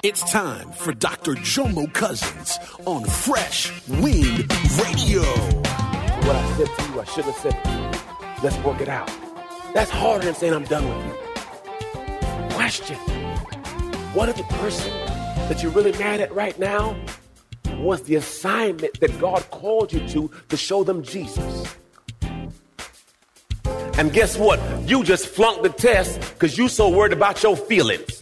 It's time for Dr. Jomo Cousins on Fresh Wind Radio. What I said to you, I shouldn't have said it. Let's work it out. That's harder than saying I'm done with you. Question What if the person that you're really mad at right now was the assignment that God called you to to show them Jesus? And guess what? You just flunked the test because you so worried about your feelings.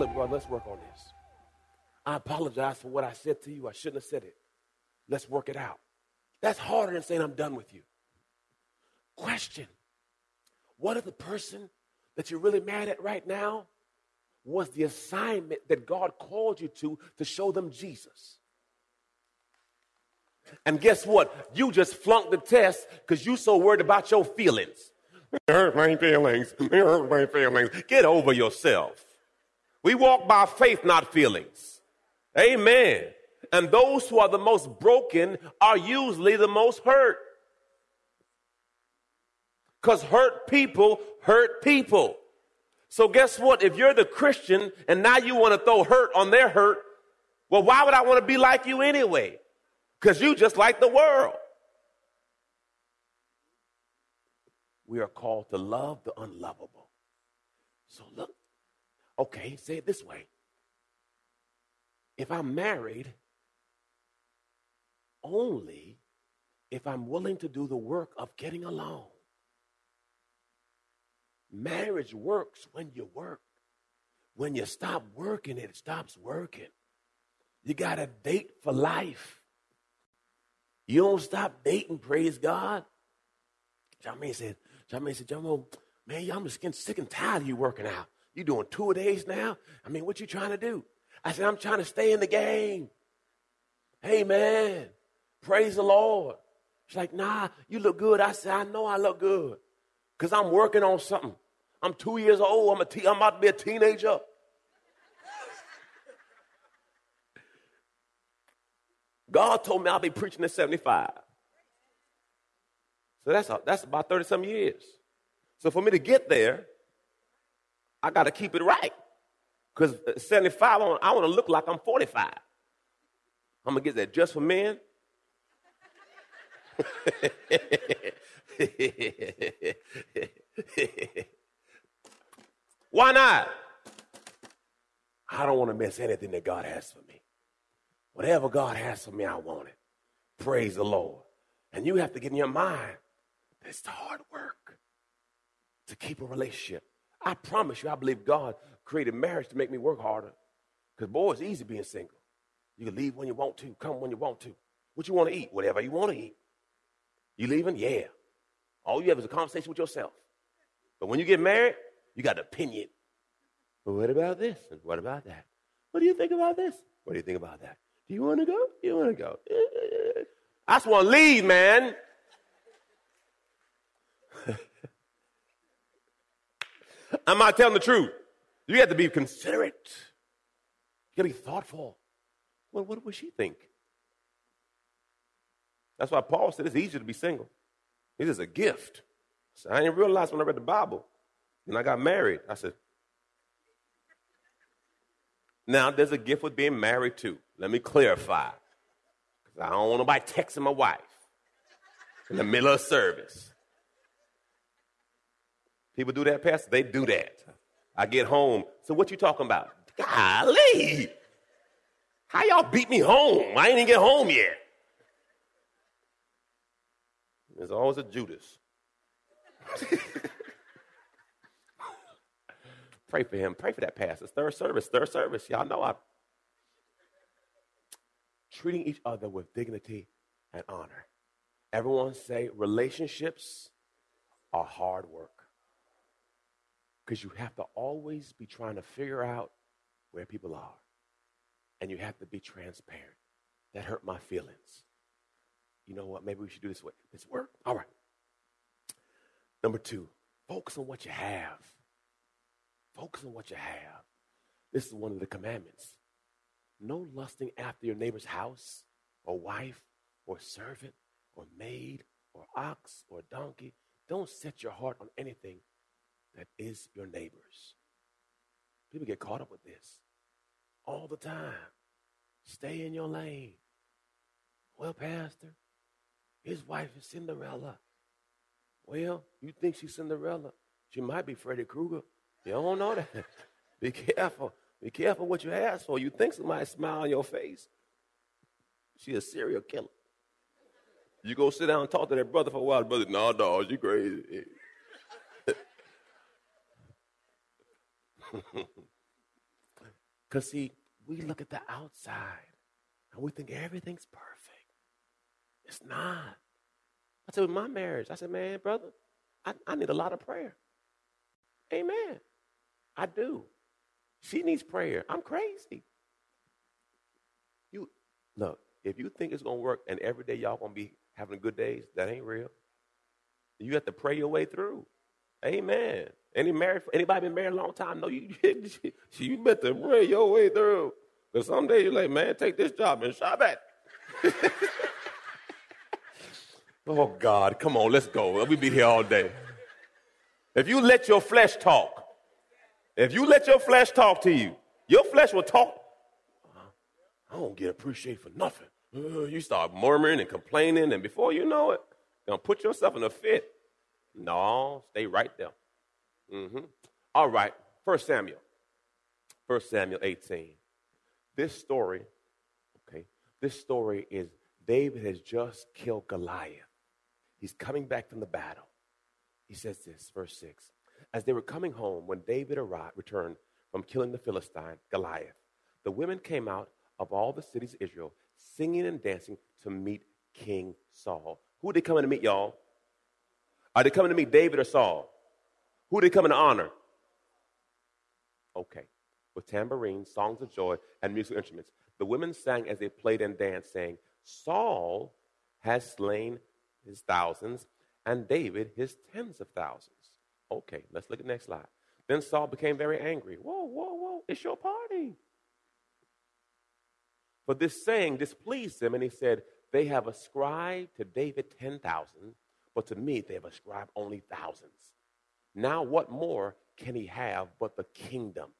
look, let's work on this. I apologize for what I said to you. I shouldn't have said it. Let's work it out. That's harder than saying I'm done with you. Question What if the person that you're really mad at right now was the assignment that God called you to to show them Jesus? And guess what? You just flunked the test because you're so worried about your feelings. It hurt my feelings. It hurt my feelings. Get over yourself. We walk by faith, not feelings. Amen. And those who are the most broken are usually the most hurt. Because hurt people hurt people. So, guess what? If you're the Christian and now you want to throw hurt on their hurt, well, why would I want to be like you anyway? Because you just like the world. We are called to love the unlovable. So, look, okay, say it this way. If I'm married, only if I'm willing to do the work of getting along. Marriage works when you work. When you stop working, it stops working. You got to date for life. You don't stop dating, praise God. Jermaine said, Jermaine said, Jomo, man, I'm just getting sick and tired of you working out. You doing two a days now? I mean, what you trying to do? I said, I'm trying to stay in the game. Hey, man, praise the Lord. She's like, nah, you look good. I said, I know I look good because I'm working on something. I'm two years old. I'm, a te- I'm about to be a teenager. God told me I'll be preaching at 75. So that's, that's about 30 some years. So for me to get there, I got to keep it right. Because uh, 75, I want, I want to look like I'm 45. I'm going to get that just for men. Why not? I don't want to miss anything that God has for me. Whatever God has for me, I want it. Praise the Lord. And you have to get in your mind that it's hard work to keep a relationship. I promise you, I believe God created marriage to make me work harder. Because, boy, it's easy being single. You can leave when you want to, come when you want to. What you want to eat? Whatever you want to eat. You leaving? Yeah. All you have is a conversation with yourself. But when you get married, you got an opinion. But what about this? And what about that? What do you think about this? What do you think about that? Do you want to go? Do you want to go? I just want to leave, man. I'm not telling the truth. You have to be considerate. You got to be thoughtful. Well, what would she think? That's why Paul said it's easier to be single. It is a gift. So I didn't realize when I read the Bible. And I got married. I said, now there's a gift with being married too. Let me clarify. I don't want nobody texting my wife in the middle of service. People do that, Pastor? They do that. I get home. So what you talking about? Golly. How y'all beat me home? I ain't even get home yet. There's always a Judas. Pray for him. Pray for that pastor. Third service. Third service. Y'all know I. Treating each other with dignity and honor. Everyone say relationships are hard work. Because you have to always be trying to figure out where people are. And you have to be transparent. That hurt my feelings. You know what? Maybe we should do this way. This work? All right. Number two, focus on what you have. Focus on what you have. This is one of the commandments. No lusting after your neighbor's house or wife or servant or maid or ox or donkey. Don't set your heart on anything that is your neighbor's. People get caught up with this all the time. Stay in your lane. Well, Pastor, his wife is Cinderella. Well, you think she's Cinderella? She might be Freddy Krueger. You don't know that. be careful. Be careful what you ask for. You think somebody smile on your face. She a serial killer. You go sit down and talk to that brother for a while. Brother, no, dog, you crazy. Because, see, we look at the outside and we think everything's perfect. It's not. I said, with my marriage, I said, man, brother, I, I need a lot of prayer. Amen. I do. She needs prayer. I'm crazy. You look, if you think it's gonna work and every day y'all gonna be having good days, that ain't real. You have to pray your way through. Amen. Any married anybody been married a long time? No, you you better pray your way through. Because someday you're like, man, take this job and shop at. oh God, come on, let's go. We be here all day. If you let your flesh talk, if you let your flesh talk to you, your flesh will talk. I don't get appreciated for nothing. Uh, you start murmuring and complaining, and before you know it, you're gonna put yourself in a fit. No, stay right there. Mm-hmm. All right, First Samuel. First Samuel 18. This story, okay, this story is David has just killed Goliath. He's coming back from the battle. He says this, verse 6. As they were coming home, when David arrived, returned from killing the Philistine, Goliath, the women came out of all the cities of Israel, singing and dancing to meet King Saul. Who are they coming to meet, y'all? Are they coming to meet David or Saul? Who are they coming to honor? Okay. With tambourines, songs of joy, and musical instruments. The women sang as they played and danced, saying, Saul has slain his thousands, and David his tens of thousands. Okay, let's look at the next slide. Then Saul became very angry. Whoa, whoa, whoa, it's your party. But this saying displeased him, and he said, They have ascribed to David 10,000, but to me they have ascribed only thousands. Now, what more can he have but the kingdom?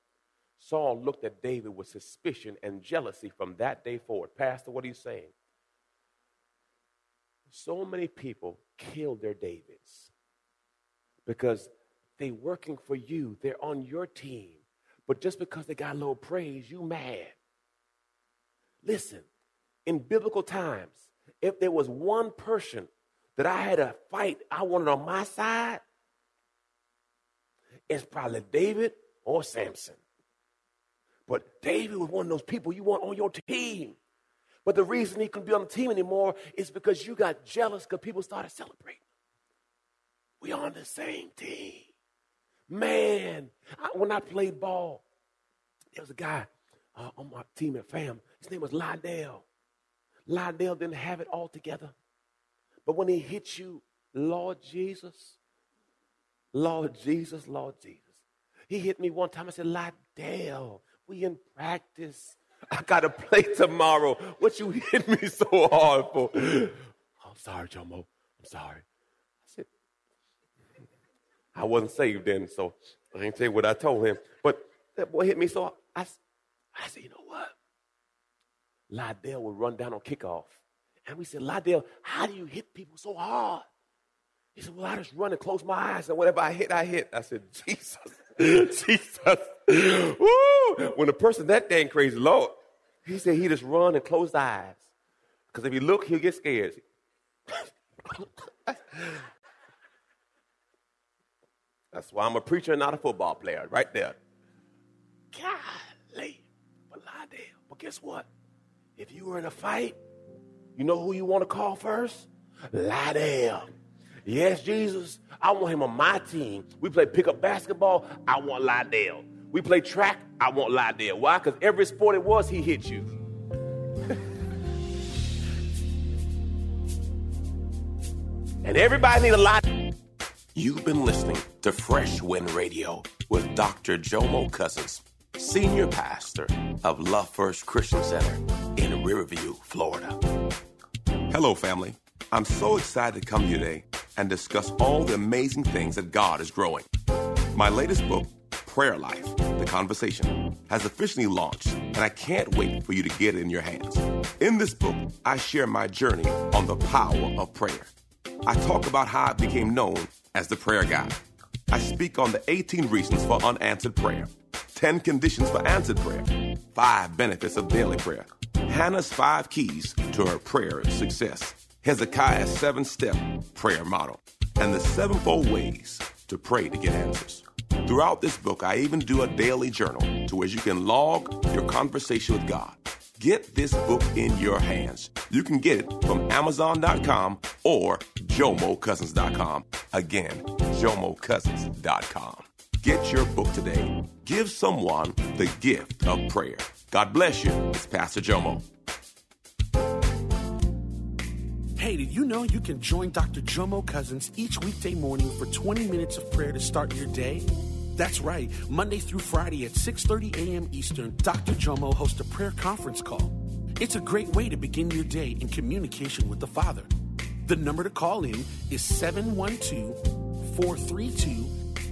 Saul looked at David with suspicion and jealousy from that day forward. Pastor, what are you saying? So many people killed their Davids because they're working for you. They're on your team. But just because they got a little praise, you mad. Listen, in biblical times, if there was one person that I had a fight I wanted on my side, it's probably David or Samson. But David was one of those people you want on your team. But the reason he couldn't be on the team anymore is because you got jealous because people started celebrating. We on the same team. Man, I, when I played ball, there was a guy uh, on my team at FAM. His name was Lydell. Lydell didn't have it all together. But when he hit you, Lord Jesus, Lord Jesus, Lord Jesus. He hit me one time. I said, Lydell, we in practice. I got to play tomorrow. What you hit me so hard for? I'm sorry, Jomo. I'm sorry. I said, I wasn't saved then, so I ain't tell you what I told him. But that boy hit me so I, I said, you know what? Lydell would run down on kickoff. And we said, Lydell, how do you hit people so hard? He said, Well, I just run and close my eyes, and whatever I hit, I hit. I said, Jesus, Jesus. Woo! When a person that dang crazy, Lord, he said he just run and close his eyes. Because if he look, he'll get scared. That's why I'm a preacher and not a football player, right there. Golly, but Lydell. But guess what? If you were in a fight, you know who you want to call first? Lydell. Yes, Jesus. I want him on my team. We play pickup basketball. I want Lydell. We play track. I want Lydell. Why? Because every sport it was, he hit you. and everybody need a lot. You've been listening to Fresh Wind Radio with Dr. Jomo Cousins, Senior Pastor of Love First Christian Center in Riverview, Florida. Hello, family. I'm so excited to come here today and discuss all the amazing things that God is growing. My latest book, Prayer Life The Conversation, has officially launched, and I can't wait for you to get it in your hands. In this book, I share my journey on the power of prayer. I talk about how I became known as the prayer guy. I speak on the 18 reasons for unanswered prayer, 10 conditions for answered prayer, 5 benefits of daily prayer, Hannah's 5 keys to her prayer success, Hezekiah's 7 step prayer model, and the sevenfold ways to pray to get answers. Throughout this book, I even do a daily journal to where you can log your conversation with God. Get this book in your hands. You can get it from Amazon.com or JomoCousins.com. Again, JomoCousins.com. Get your book today. Give someone the gift of prayer. God bless you. It's Pastor Jomo. Hey, did you know you can join Dr. Jomo Cousins each weekday morning for 20 minutes of prayer to start your day? That's right. Monday through Friday at 6:30 a.m. Eastern, Dr. Jomo hosts a prayer conference call. It's a great way to begin your day in communication with the Father. The number to call in is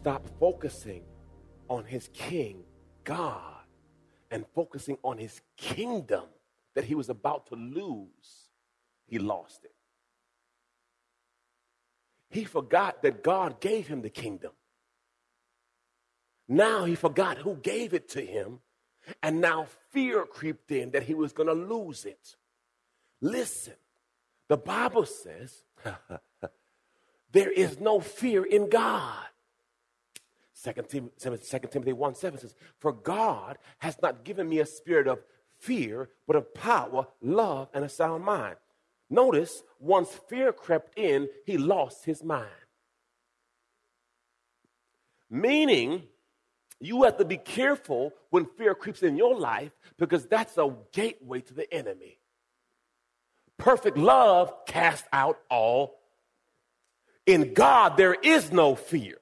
Stop focusing on his king, God, and focusing on his kingdom that he was about to lose. He lost it. He forgot that God gave him the kingdom. Now he forgot who gave it to him, and now fear creeped in that he was going to lose it. Listen, the Bible says there is no fear in God. 2 Timothy, 2 Timothy 1 7 says, For God has not given me a spirit of fear, but of power, love, and a sound mind. Notice, once fear crept in, he lost his mind. Meaning, you have to be careful when fear creeps in your life because that's a gateway to the enemy. Perfect love casts out all. In God, there is no fear.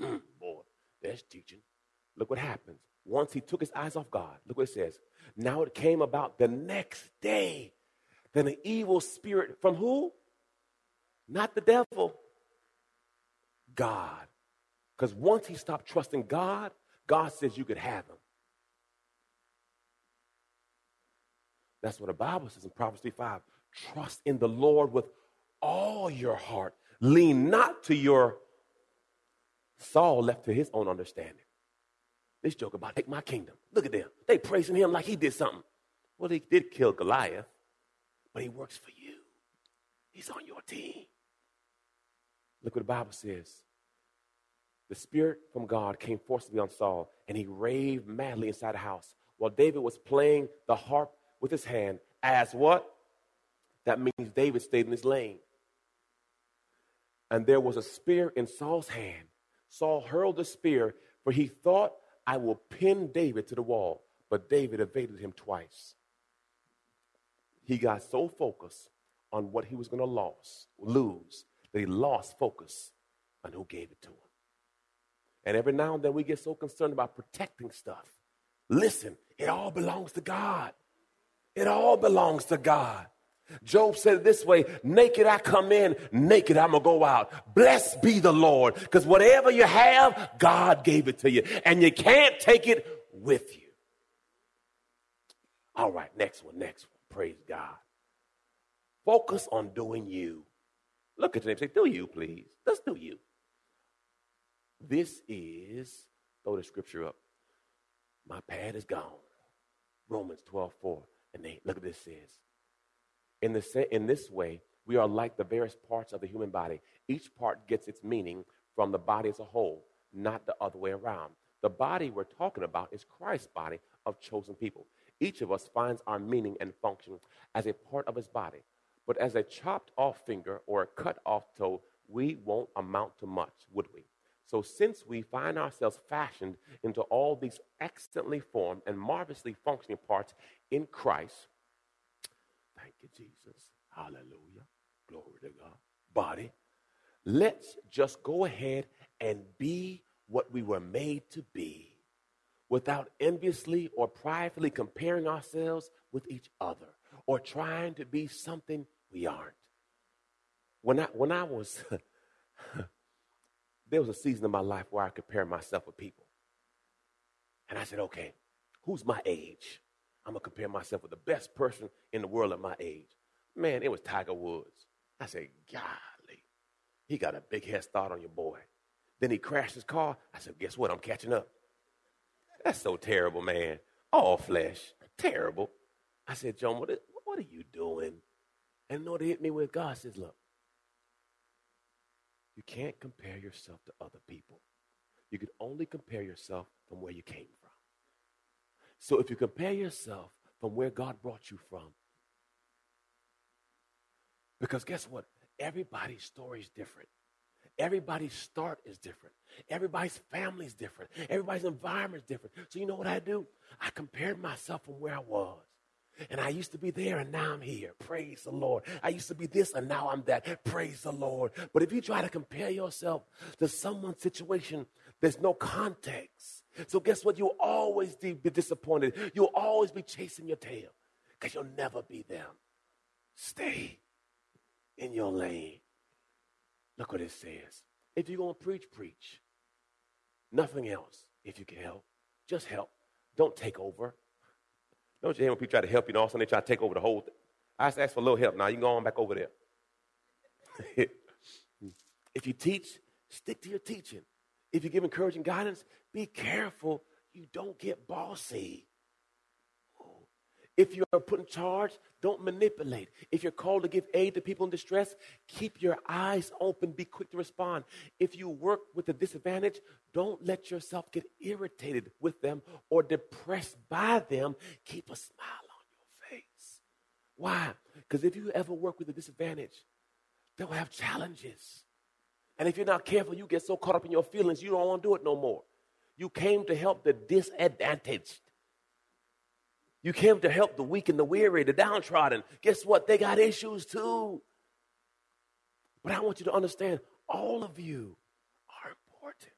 Mm, boy, that's teaching. Look what happens. Once he took his eyes off God, look what it says. Now it came about the next day that an evil spirit from who? Not the devil, God. Because once he stopped trusting God, God says you could have him. That's what the Bible says in Proverbs 3 5. Trust in the Lord with all your heart. Lean not to your Saul left to his own understanding. This joke about take my kingdom. Look at them. They praising him like he did something. Well, he did kill Goliath, but he works for you. He's on your team. Look what the Bible says. The spirit from God came forcibly on Saul, and he raved madly inside the house while David was playing the harp with his hand. As what? That means David stayed in his lane. And there was a spear in Saul's hand. Saul hurled the spear, for he thought, I will pin David to the wall. But David evaded him twice. He got so focused on what he was going to lose, lose that he lost focus on who gave it to him. And every now and then we get so concerned about protecting stuff. Listen, it all belongs to God. It all belongs to God. Job said it this way Naked I come in, naked I'm gonna go out. Blessed be the Lord, because whatever you have, God gave it to you, and you can't take it with you. All right, next one, next one. Praise God. Focus on doing you. Look at your name say, Do you, please. Let's do you. This is, throw the scripture up. My pad is gone. Romans 12, 4. And they, look at this says. In, in this way, we are like the various parts of the human body. Each part gets its meaning from the body as a whole, not the other way around. The body we're talking about is Christ's body of chosen people. Each of us finds our meaning and function as a part of his body. But as a chopped off finger or a cut off toe, we won't amount to much, would we? So, since we find ourselves fashioned into all these excellently formed and marvelously functioning parts in Christ, you, Jesus. Hallelujah. Glory to God. Body, let's just go ahead and be what we were made to be without enviously or pridefully comparing ourselves with each other or trying to be something we aren't. When I, when I was, there was a season of my life where I compared myself with people. And I said, okay, who's my age? I'm going to compare myself with the best person in the world at my age. Man, it was Tiger Woods. I said, golly, he got a big head start on your boy. Then he crashed his car. I said, guess what? I'm catching up. That's so terrible, man. All flesh. Terrible. I said, John, what, what are you doing? And Lord hit me with God says, look, you can't compare yourself to other people. You can only compare yourself from where you came. So if you compare yourself from where God brought you from, because guess what? Everybody's story is different. Everybody's start is different. Everybody's family is different. Everybody's environment is different. So you know what I do? I compared myself from where I was. And I used to be there and now I'm here. Praise the Lord. I used to be this and now I'm that. Praise the Lord. But if you try to compare yourself to someone's situation, there's no context. So guess what? You'll always be disappointed. You'll always be chasing your tail because you'll never be them. Stay in your lane. Look what it says. If you're going to preach, preach. Nothing else if you can help. Just help. Don't take over. Don't you hear when people try to help you and all of a sudden they try to take over the whole thing? I just ask for a little help. Now you can go on back over there. if you teach, stick to your teaching. If you give encouraging guidance, be careful you don't get bossy. If you're put in charge, don't manipulate. If you're called to give aid to people in distress, keep your eyes open, be quick to respond. If you work with a disadvantage, don't let yourself get irritated with them or depressed by them. Keep a smile on your face. Why? Because if you ever work with a disadvantage, they'll have challenges. And if you're not careful, you get so caught up in your feelings, you don't want to do it no more. You came to help the disadvantaged. You came to help the weak and the weary, the downtrodden. Guess what? They got issues too. But I want you to understand all of you are important.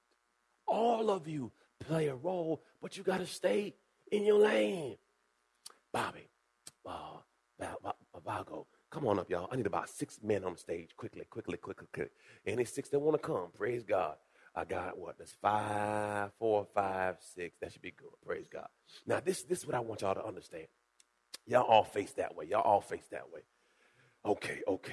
All of you play a role, but you got to stay in your lane. Bobby, uh, Vago, come on up, y'all. I need about six men on the stage. Quickly, quickly, quickly, quickly. Any six that want to come, praise God. I got what? That's five, four, five, six. That should be good. Praise God. Now, this, this is what I want y'all to understand. Y'all all face that way. Y'all all face that way. Okay, okay.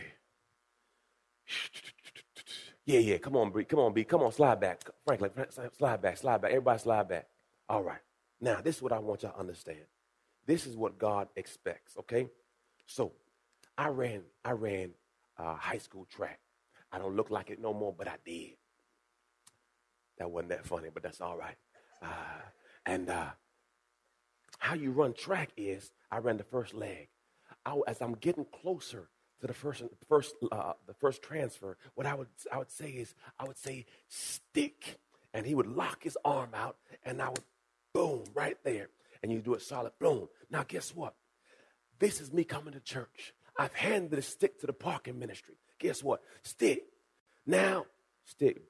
Yeah, yeah. Come on, B. Come on, B. Come on, slide back. Franklin, slide back, slide back. Everybody slide back. All right. Now, this is what I want y'all to understand. This is what God expects, okay? So, I ran, I ran uh, high school track. I don't look like it no more, but I did. That wasn't that funny, but that's all right. Uh, and uh, how you run track is I ran the first leg. I, as I'm getting closer to the first, first, uh, the first transfer, what I would, I would say is, I would say, stick. And he would lock his arm out, and I would, boom, right there. and you do it solid. Boom. Now, guess what? This is me coming to church. I've handed the stick to the parking ministry. Guess what? Stick. Now, stick.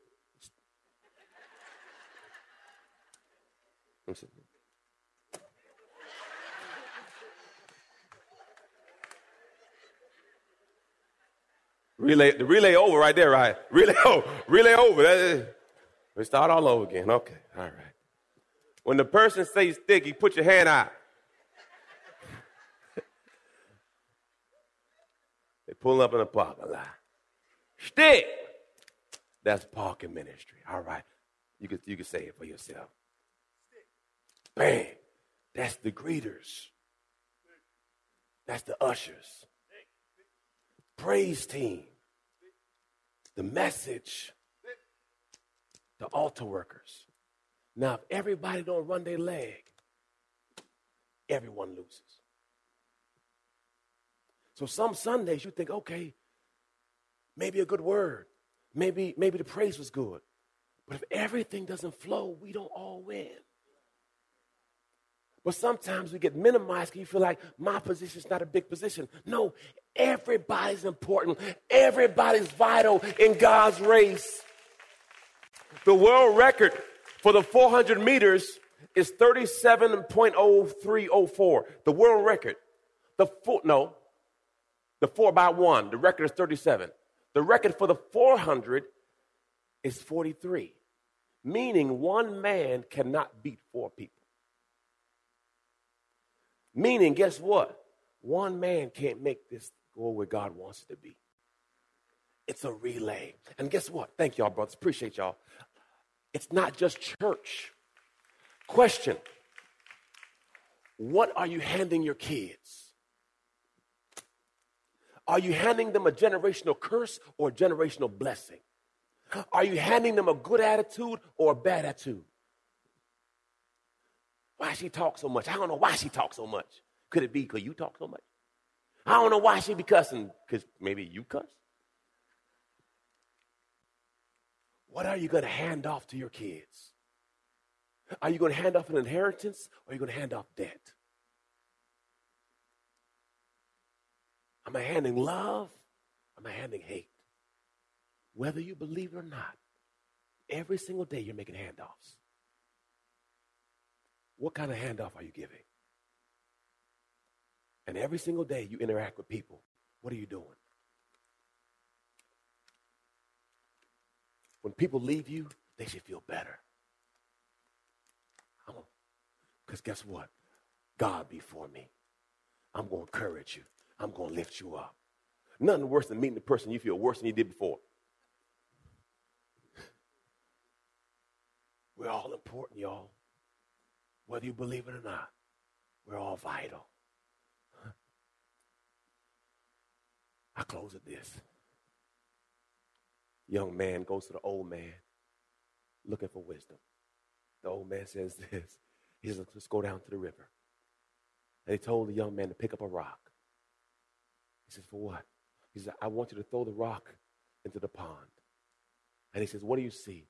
Relay, the relay over right there, right? Relay over, oh, relay over. We start all over again. Okay, all right. When the person says stick, you put your hand out. They pull up in the parking lot. Stick. That's parking ministry. All right. You can, you can say it for yourself. Bang. That's the greeters. That's the ushers. Praise team. The message. The altar workers. Now, if everybody don't run their leg, everyone loses. So some Sundays you think, okay, maybe a good word, maybe maybe the praise was good, but if everything doesn't flow, we don't all win. But sometimes we get minimized because you feel like my position is not a big position. No, everybody's important. Everybody's vital in God's race. The world record for the 400 meters is 37.0304. The world record. The four, no, the four by one. The record is 37. The record for the 400 is 43, meaning one man cannot beat four people. Meaning, guess what? One man can't make this go where God wants it to be. It's a relay. And guess what? Thank y'all, brothers. Appreciate y'all. It's not just church. Question What are you handing your kids? Are you handing them a generational curse or a generational blessing? Are you handing them a good attitude or a bad attitude? Why she talk so much? I don't know why she talks so much. Could it be because you talk so much? I don't know why she be cussing because maybe you cuss. What are you going to hand off to your kids? Are you going to hand off an inheritance or are you going to hand off debt? Am I handing love? Am I handing hate? Whether you believe it or not, every single day you're making handoffs. What kind of handoff are you giving? And every single day you interact with people. What are you doing? When people leave you, they should feel better. Because guess what? God before me. I'm going to encourage you. I'm going to lift you up. Nothing worse than meeting the person you feel worse than you did before. We're all important, y'all. Whether you believe it or not, we're all vital. I close with this. Young man goes to the old man looking for wisdom. The old man says this. He says, let's go down to the river. And he told the young man to pick up a rock. He says, for what? He says, I want you to throw the rock into the pond. And he says, what do you see?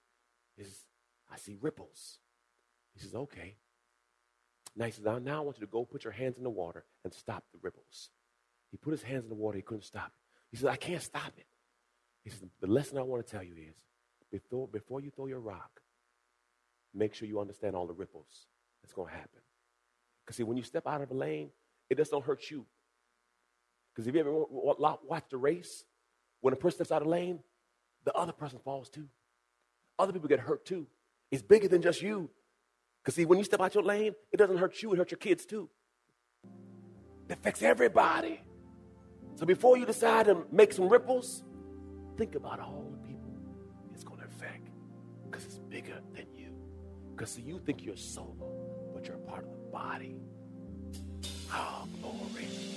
He says, I see ripples. He says, okay. Now he says, now, now I want you to go put your hands in the water and stop the ripples. He put his hands in the water. He couldn't stop it. He says, I can't stop it. He says, the lesson I want to tell you is before, before you throw your rock, make sure you understand all the ripples that's going to happen. Because see, when you step out of a lane, it just don't hurt you. Because if you ever watch the race, when a person steps out of lane, the other person falls too. Other people get hurt too. It's bigger than just you. Because see, when you step out your lane, it doesn't hurt you, it hurts your kids too. It affects everybody. So before you decide to make some ripples, think about all the people it's going to affect. Because it's bigger than you. Because see, you think you're solo, but you're a part of the body. Oh, glory.